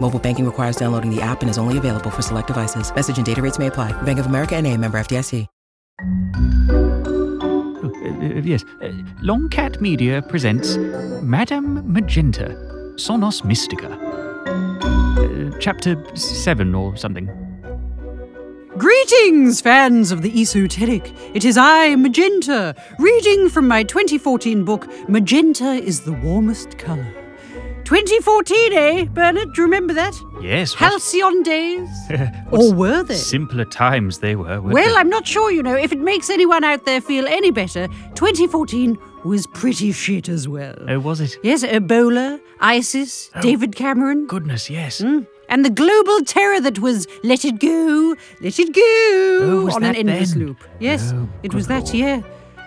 Mobile banking requires downloading the app and is only available for select devices. Message and data rates may apply. Bank of America and a member FDIC. Oh, uh, uh, yes. Uh, Longcat Media presents Madame Magenta, Sonos Mystica. Uh, chapter 7 or something. Greetings, fans of the esoteric. It is I, Magenta, reading from my 2014 book, Magenta is the Warmest Colour. 2014, eh, Bernard? Do you remember that? Yes. what- Halcyon days? what or were they? Simpler times they were. weren't Well, they? I'm not sure, you know. If it makes anyone out there feel any better, 2014 was pretty shit as well. Oh, was it? Yes, Ebola, ISIS, David Cameron. Goodness, yes. Mm. And the global terror that was let it go, let it go Oh, was on an that endless then? loop. Yes, Oh, it was good that lord. year.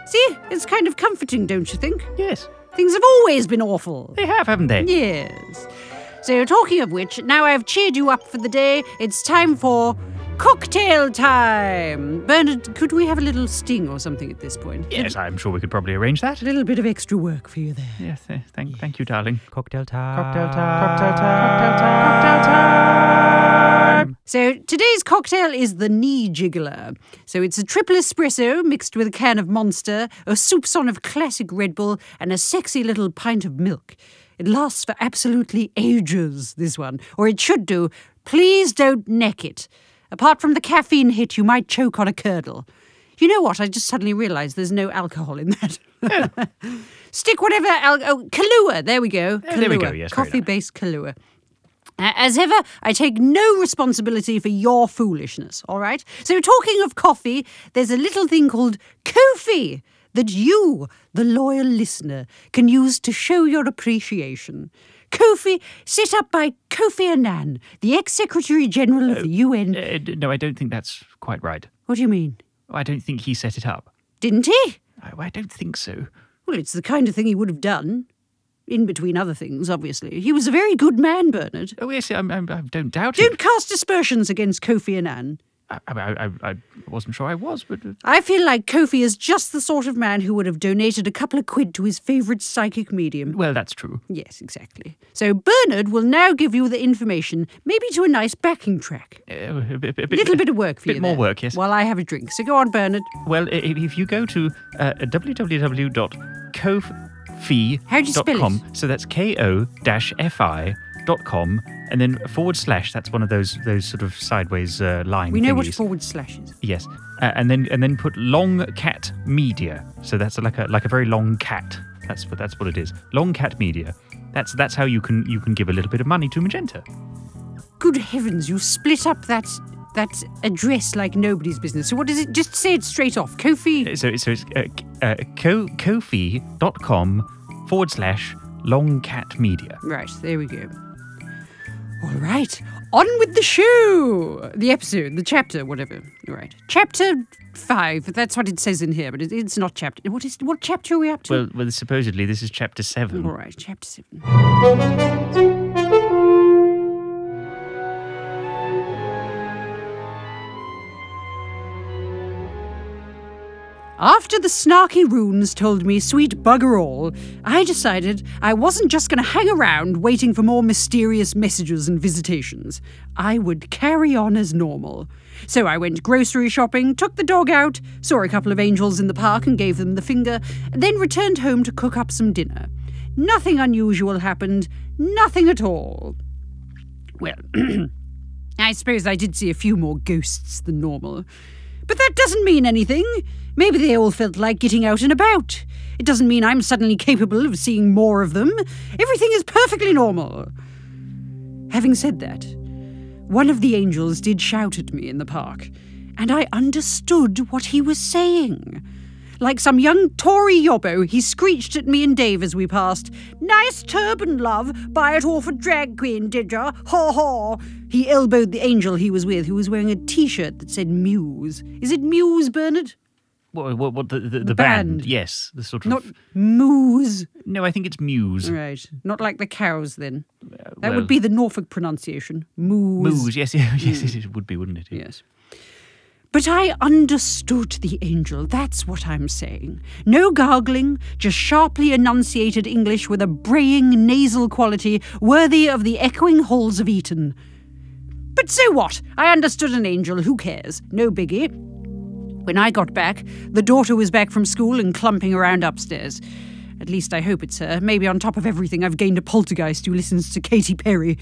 See, it's kind of comforting, don't you think? Yes. Things have always been awful. They have, haven't they? Yes. So, talking of which, now I've cheered you up for the day, it's time for cocktail time. Bernard, could we have a little sting or something at this point? Yes, I'm sure we could probably arrange that. A little bit of extra work for you there. Yes, uh, thank, thank you, darling. Cocktail time. Cocktail time. Cocktail time. Cocktail time. So today's cocktail is the knee jiggler. So it's a triple espresso mixed with a can of Monster, a soupçon of classic Red Bull, and a sexy little pint of milk. It lasts for absolutely ages, this one, or it should do. Please don't neck it. Apart from the caffeine hit, you might choke on a curdle. You know what? I just suddenly realised there's no alcohol in that. Stick whatever al- oh, Kahlua. There we go. Oh, there we go, yes, coffee-based Kahlua. Uh, As ever, I take no responsibility for your foolishness, all right? So, talking of coffee, there's a little thing called Kofi that you, the loyal listener, can use to show your appreciation. Kofi, set up by Kofi Annan, the ex Secretary General of the UN. Uh, no, I don't think that's quite right. what do you mean? I don't think he set it up. Didn't he? I, I don't think so. Well, it's the kind of thing he would have done. In between other things, obviously. He was a very good man, Bernard. Oh, yes, I'm, I'm, I don't doubt it. Don't cast aspersions against Kofi Annan. I, I, I, I wasn't sure I was, but uh, I feel like Kofi is just the sort of man who would have donated a couple of quid to his favourite psychic medium. well, that's true. Yes, exactly. So Bernard will now give you the information, maybe to a nice backing track. Uh, a, bit, a little bit of work for bit you. more there, work, yes. While I have a drink. So go on, Bernard. Well, if, you go to uh, www.kofi.com, How do you spell it? so that's ko-fi.com, and then forward slash. That's one of those those sort of sideways uh, line. We know what forward slash is. Yes, uh, and then and then put long cat media. So that's like a like a very long cat. That's what that's what it is. Long cat media. That's that's how you can you can give a little bit of money to Magenta. Good heavens, you split up that that address like nobody's business. So what is it? Just say it straight off. Kofi. Uh, So so it's uh, uh, ko kofi.com forward slash long cat media. Right, there we go. All right, on with the show. The episode, the chapter, whatever. All right, chapter five. That's what it says in here, but it, it's not chapter. What is what chapter are we up to? Well, well, supposedly this is chapter seven. All right, chapter seven. After the snarky runes told me sweet bugger all, I decided I wasn't just going to hang around waiting for more mysterious messages and visitations. I would carry on as normal. So I went grocery shopping, took the dog out, saw a couple of angels in the park and gave them the finger, then returned home to cook up some dinner. Nothing unusual happened, nothing at all. Well, I suppose I did see a few more ghosts than normal. But that doesn't mean anything. Maybe they all felt like getting out and about. It doesn't mean I'm suddenly capable of seeing more of them. Everything is perfectly normal. Having said that, one of the angels did shout at me in the park, and I understood what he was saying. Like some young Tory yobbo, he screeched at me and Dave as we passed. Nice turban, love. Buy it off a drag queen, did ya? Ha ha. He elbowed the angel he was with, who was wearing a t shirt that said Muse. Is it Muse, Bernard? What, what, what the, the, the, band. band. Yes, the sort of. Not Moose. No, I think it's Muse. Right. Not like the cows, then. Uh, that well- would be the Norfolk pronunciation. Moose. Muse. Yes, yes, yes, it would be, wouldn't it? Yes. But I understood the angel, that's what I'm saying. No gargling, just sharply enunciated English with a braying nasal quality worthy of the echoing halls of Eton. But so what? I understood an angel, who cares? No biggie. When I got back, the daughter was back from school and clumping around upstairs. At least I hope it's her. Maybe on top of everything, I've gained a poltergeist who listens to Katy Perry.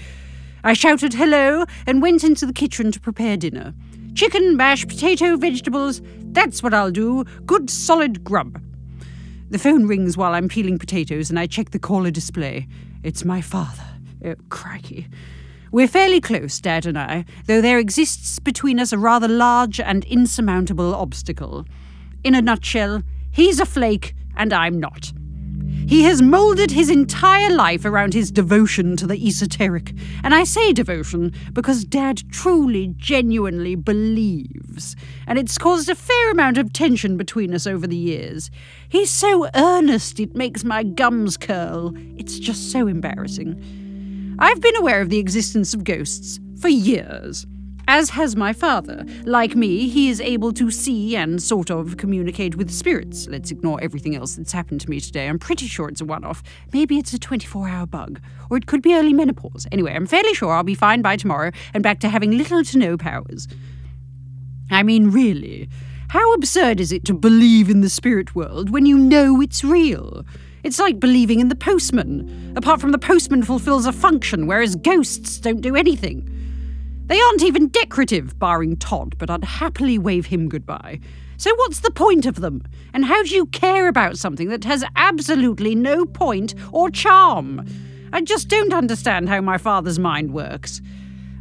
I shouted hello and went into the kitchen to prepare dinner. Chicken, mashed potato, vegetables. That's what I'll do. Good solid grub. The phone rings while I'm peeling potatoes and I check the caller display. It's my father. Oh, crikey. We're fairly close, Dad and I, though there exists between us a rather large and insurmountable obstacle. In a nutshell, he's a flake and I'm not. He has moulded his entire life around his devotion to the esoteric. And I say devotion because Dad truly, genuinely believes. And it's caused a fair amount of tension between us over the years. He's so earnest it makes my gums curl. It's just so embarrassing. I've been aware of the existence of ghosts for years. As has my father. Like me, he is able to see and sort of communicate with spirits. Let's ignore everything else that's happened to me today. I'm pretty sure it's a one off. Maybe it's a 24 hour bug. Or it could be early menopause. Anyway, I'm fairly sure I'll be fine by tomorrow and back to having little to no powers. I mean, really, how absurd is it to believe in the spirit world when you know it's real? It's like believing in the postman. Apart from the postman fulfills a function, whereas ghosts don't do anything. They aren't even decorative, barring Todd, but I'd happily wave him goodbye. So, what's the point of them? And how do you care about something that has absolutely no point or charm? I just don't understand how my father's mind works.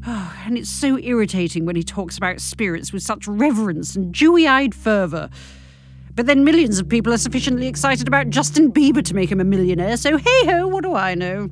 Oh, and it's so irritating when he talks about spirits with such reverence and dewy eyed fervour. But then millions of people are sufficiently excited about Justin Bieber to make him a millionaire, so hey ho, what do I know?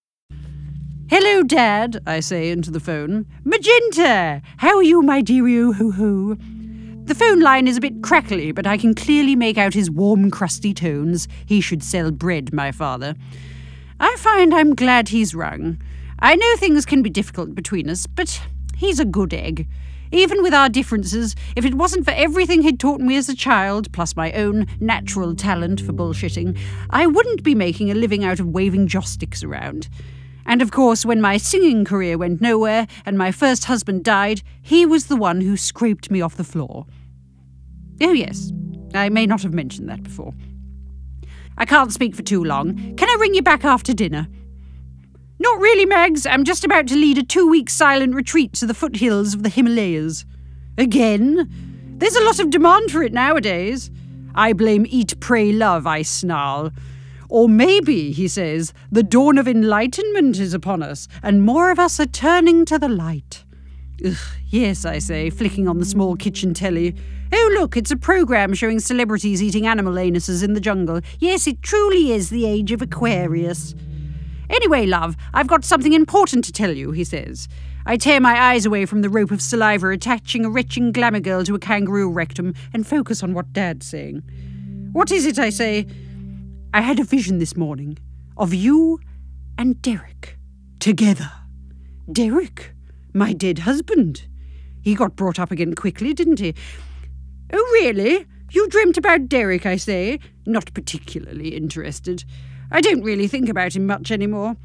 Hello, Dad, I say into the phone. Magenta! How are you, my deario hoo hoo? The phone line is a bit crackly, but I can clearly make out his warm, crusty tones. He should sell bread, my father. I find I'm glad he's rung. I know things can be difficult between us, but he's a good egg. Even with our differences, if it wasn't for everything he'd taught me as a child, plus my own natural talent for bullshitting, I wouldn't be making a living out of waving joss sticks around. And of course, when my singing career went nowhere and my first husband died, he was the one who scraped me off the floor. Oh, yes, I may not have mentioned that before. I can't speak for too long. Can I ring you back after dinner? Not really, Mags. I'm just about to lead a two week silent retreat to the foothills of the Himalayas. Again? There's a lot of demand for it nowadays. I blame Eat, Pray, Love, I snarl. Or maybe, he says, the dawn of enlightenment is upon us, and more of us are turning to the light. Ugh, yes, I say, flicking on the small kitchen telly. Oh, look, it's a program showing celebrities eating animal anuses in the jungle. Yes, it truly is the age of Aquarius. Anyway, love, I've got something important to tell you, he says. I tear my eyes away from the rope of saliva attaching a retching glamour girl to a kangaroo rectum and focus on what Dad's saying. What is it, I say? I had a vision this morning of you and Derek together. Derek, my dead husband. He got brought up again quickly, didn't he? Oh, really? You dreamt about Derek, I say? Not particularly interested. I don't really think about him much anymore.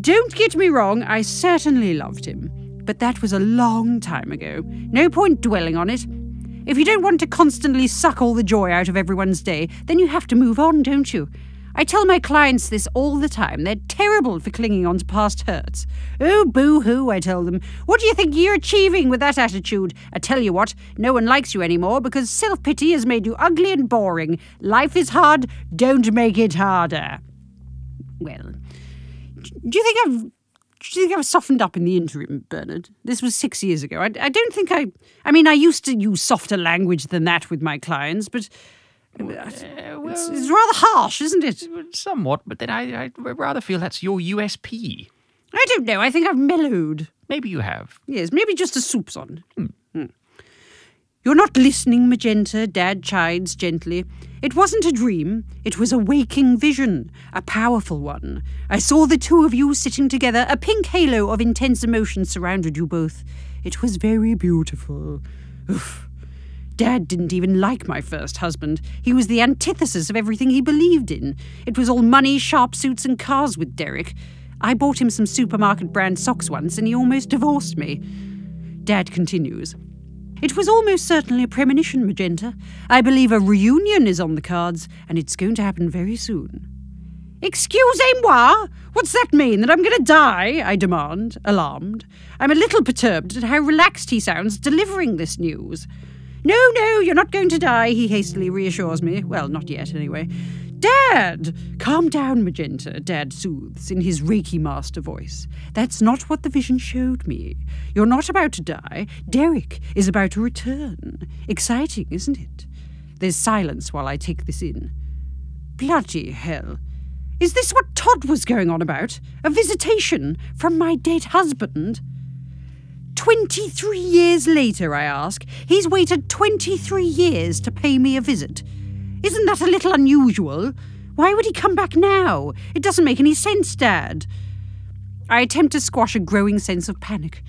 Don't get me wrong, I certainly loved him. But that was a long time ago. No point dwelling on it. If you don't want to constantly suck all the joy out of everyone's day, then you have to move on, don't you? I tell my clients this all the time. They're terrible for clinging on to past hurts. Oh, boo hoo, I tell them. What do you think you're achieving with that attitude? I tell you what, no one likes you anymore because self pity has made you ugly and boring. Life is hard, don't make it harder. Well, do you think I've. Do you think I've softened up in the interim, Bernard? This was six years ago. I, I don't think I. I mean, I used to use softer language than that with my clients, but it's, it's rather harsh, isn't it? Somewhat, but then I, I rather feel that's your USP. I don't know. I think I've mellowed. Maybe you have. Yes, maybe just a soupçon. Hmm. You're not listening, Magenta, Dad chides gently. It wasn't a dream. It was a waking vision, a powerful one. I saw the two of you sitting together. A pink halo of intense emotion surrounded you both. It was very beautiful. Oof. Dad didn't even like my first husband. He was the antithesis of everything he believed in. It was all money, sharp suits, and cars with Derek. I bought him some supermarket brand socks once, and he almost divorced me. Dad continues. It was almost certainly a premonition, Magenta. I believe a reunion is on the cards, and it's going to happen very soon. Excusez-moi! What's that mean? That I'm going to die? I demand, alarmed. I'm a little perturbed at how relaxed he sounds delivering this news. No, no, you're not going to die, he hastily reassures me. Well, not yet, anyway. Dad! Calm down, Magenta, Dad soothes in his Reiki master voice. That's not what the vision showed me. You're not about to die. Derek is about to return. Exciting, isn't it? There's silence while I take this in. Bloody hell. Is this what Todd was going on about? A visitation from my dead husband? 23 years later, I ask. He's waited 23 years to pay me a visit. Isn't that a little unusual? Why would he come back now? It doesn't make any sense, Dad. I attempt to squash a growing sense of panic.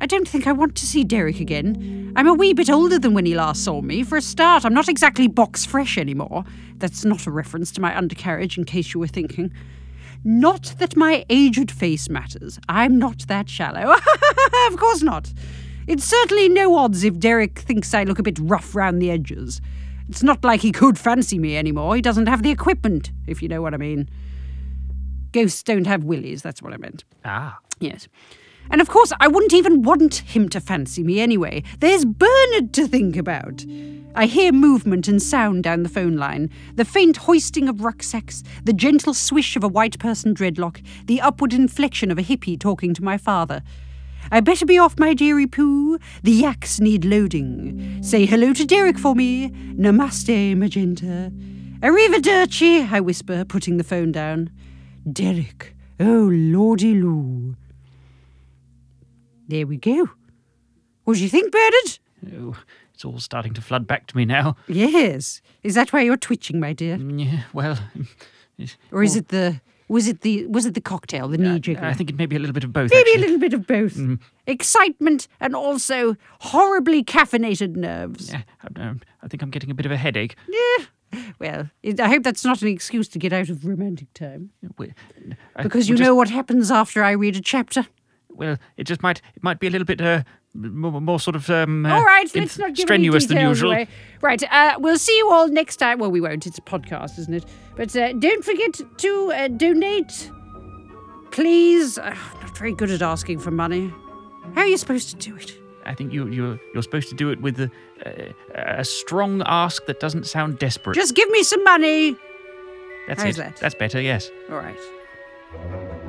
I don't think I want to see Derek again. I'm a wee bit older than when he last saw me. For a start, I'm not exactly box fresh anymore. That's not a reference to my undercarriage, in case you were thinking. Not that my aged face matters. I'm not that shallow. of course not. It's certainly no odds if Derek thinks I look a bit rough round the edges. It's not like he could fancy me anymore. He doesn't have the equipment, if you know what I mean. Ghosts don't have willies, that's what I meant. Ah. Yes. And of course, I wouldn't even want him to fancy me anyway. There's Bernard to think about. I hear movement and sound down the phone line the faint hoisting of rucksacks, the gentle swish of a white person dreadlock, the upward inflection of a hippie talking to my father. I better be off, my dearie Pooh. The yaks need loading. Say hello to Derek for me. Namaste, Magenta. Arrivederci, I whisper, putting the phone down. Derek. Oh, lordy loo. There we go. What do you think, Bernard? Oh, it's all starting to flood back to me now. Yes. Is that why you're twitching, my dear? Yeah, well. Or is it the was it the was it the cocktail, the knee jigger? I think it may be a little bit of both. Maybe actually. a little bit of both. Excitement and also horribly caffeinated nerves. Yeah, I, um, I think I'm getting a bit of a headache. Yeah. Well, it, I hope that's not an excuse to get out of romantic time. Because you know what happens after I read a chapter. Well, it just might it might be a little bit uh, more, more sort of um, uh, all right, in- let's not give strenuous than usual. away. Right, uh, we'll see you all next time. Well, we won't. It's a podcast, isn't it? But uh, don't forget to uh, donate, please. Uh, I'm not very good at asking for money. How are you supposed to do it? I think you you're you're supposed to do it with a, a, a strong ask that doesn't sound desperate. Just give me some money. That's how's it. that? That's better. Yes. All right.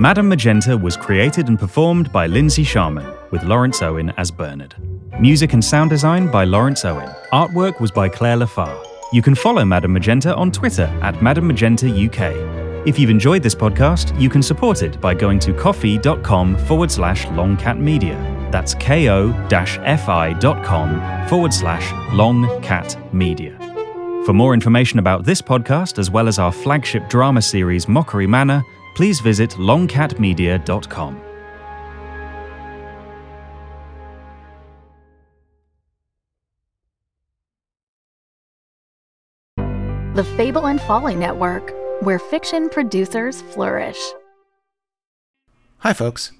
Madame Magenta was created and performed by Lindsay Sharman, with Lawrence Owen as Bernard. Music and sound design by Lawrence Owen. Artwork was by Claire Lafar. You can follow Madame Magenta on Twitter at Madame Magenta UK. If you've enjoyed this podcast, you can support it by going to ko-fi.com forward slash longcatmedia. That's ko-fi.com forward slash longcatmedia. For more information about this podcast, as well as our flagship drama series Mockery Manor, please visit longcatmedia.com. the Fable and Folly Network, where fiction producers flourish. Hi, folks.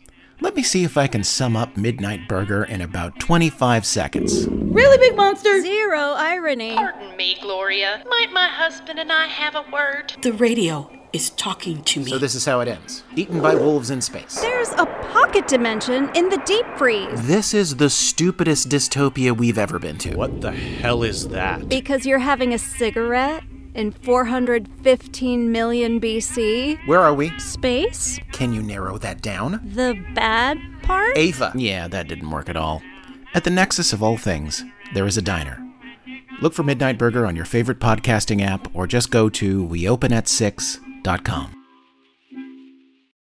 Let me see if I can sum up Midnight Burger in about 25 seconds. Really big monster! Zero irony. Pardon me, Gloria. Might my husband and I have a word? The radio is talking to me. So this is how it ends. Eaten by wolves in space. There's a pocket dimension in the deep freeze. This is the stupidest dystopia we've ever been to. What the hell is that? Because you're having a cigarette in 415 million BC. Where are we? Space? Can you narrow that down? The bad part? Ava. Yeah, that didn't work at all. At the nexus of all things, there is a diner. Look for Midnight Burger on your favorite podcasting app or just go to weopenat6.com dot com.